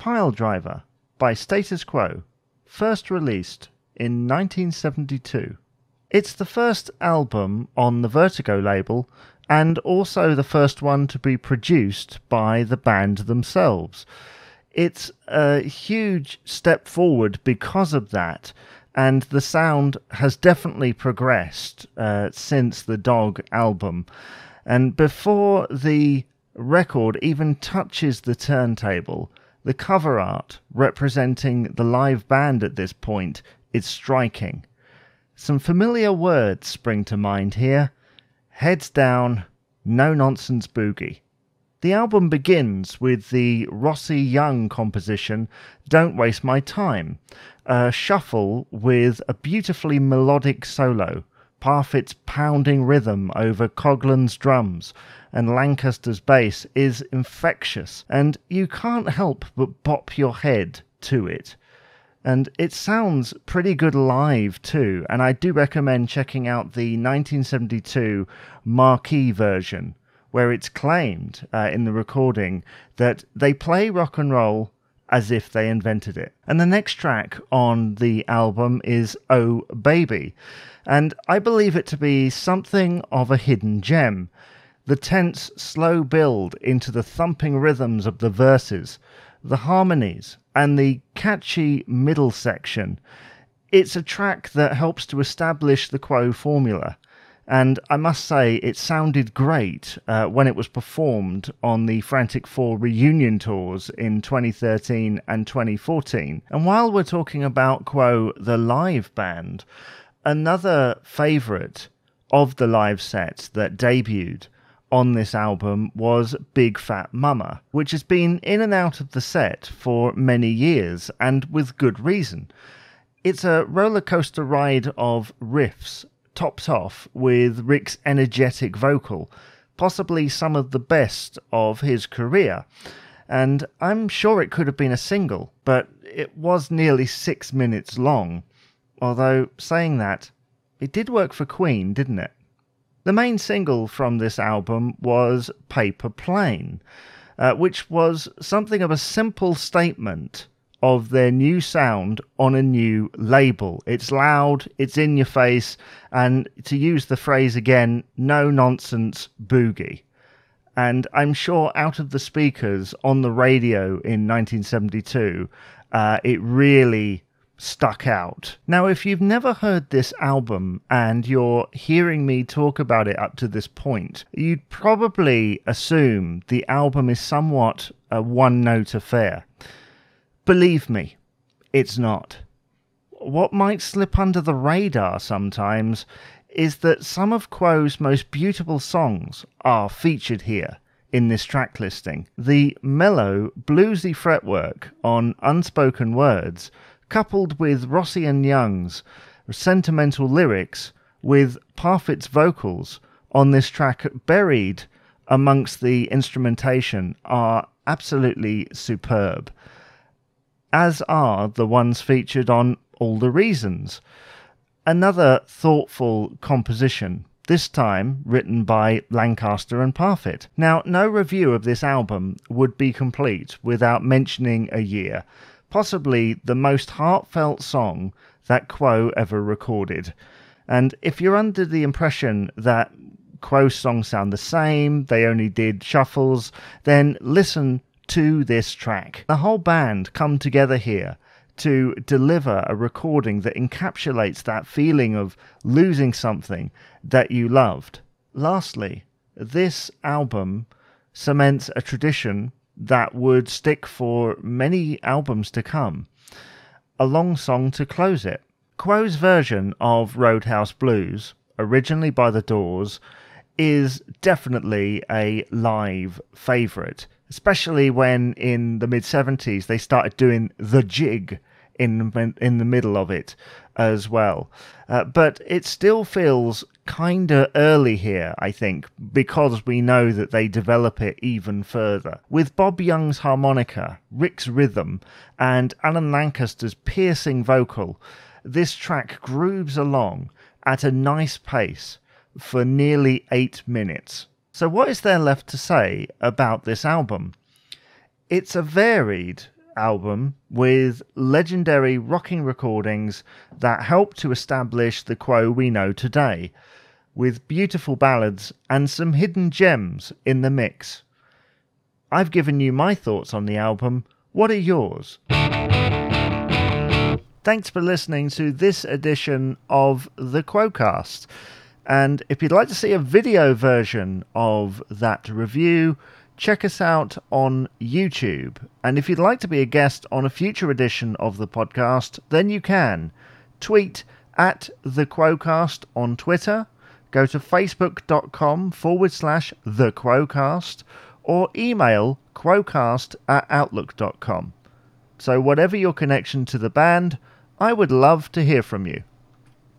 Piledriver by Status Quo, first released in 1972. It's the first album on the Vertigo label and also the first one to be produced by the band themselves. It's a huge step forward because of that, and the sound has definitely progressed uh, since the Dog album. And before the record even touches the turntable, the cover art representing the live band at this point is striking. Some familiar words spring to mind here Heads Down, No Nonsense Boogie. The album begins with the Rossi Young composition Don't Waste My Time, a shuffle with a beautifully melodic solo, Parfitt's pounding rhythm over Coghlan's drums, and Lancaster's bass is infectious, and you can't help but bop your head to it and it sounds pretty good live too. And I do recommend checking out the 1972 marquee version, where it's claimed uh, in the recording that they play rock and roll as if they invented it. And the next track on the album is Oh Baby, and I believe it to be something of a hidden gem. The tense, slow build into the thumping rhythms of the verses the harmonies, and the catchy middle section. It's a track that helps to establish the Quo formula. And I must say, it sounded great uh, when it was performed on the Frantic Four reunion tours in 2013 and 2014. And while we're talking about Quo, the live band, another favourite of the live sets that debuted on this album was Big Fat Mama, which has been in and out of the set for many years and with good reason. It's a roller coaster ride of riffs, topped off with Rick's energetic vocal, possibly some of the best of his career. And I'm sure it could have been a single, but it was nearly six minutes long. Although, saying that, it did work for Queen, didn't it? The main single from this album was Paper Plane, uh, which was something of a simple statement of their new sound on a new label. It's loud, it's in your face, and to use the phrase again, no nonsense boogie. And I'm sure out of the speakers on the radio in 1972, uh, it really stuck out. Now, if you've never heard this album and you're hearing me talk about it up to this point, you'd probably assume the album is somewhat a one note affair. Believe me, it's not. What might slip under the radar sometimes is that some of Quo's most beautiful songs are featured here in this track listing. The mellow, bluesy fretwork on Unspoken Words coupled with Rossi and Young's sentimental lyrics with Parfitt's vocals on this track buried amongst the instrumentation are absolutely superb, as are the ones featured on All the Reasons. Another thoughtful composition, this time written by Lancaster and Parfitt. Now, no review of this album would be complete without mentioning a year, possibly the most heartfelt song that Quo ever recorded. And if you're under the impression that Quo's songs sound the same, they only did shuffles, then listen to this track. The whole band come together here to deliver a recording that encapsulates that feeling of losing something that you loved. Lastly, this album cements a tradition that would stick for many albums to come. A long song to close it. Quo's version of Roadhouse Blues, originally by The Doors, is definitely a live favourite, especially when in the mid 70s they started doing the jig in in the middle of it as well. Uh, but it still feels kind of early here, I think, because we know that they develop it even further. With Bob Young's harmonica, Rick's rhythm, and Alan Lancaster's piercing vocal, this track grooves along at a nice pace for nearly eight minutes. So, what is there left to say about this album? It's a varied album with legendary rocking recordings that helped to establish the Quo we know today, with beautiful ballads and some hidden gems in the mix. I've given you my thoughts on the album. What are yours? Thanks for listening to this edition of the Quocast. And if you'd like to see a video version of that review, check us out on YouTube. And if you'd like to be a guest on a future edition of the podcast, then you can. Tweet at the Quocast on Twitter, go to facebook.com forward slash the Quocast, or email quocast at outlook.com. So, whatever your connection to the band, I would love to hear from you.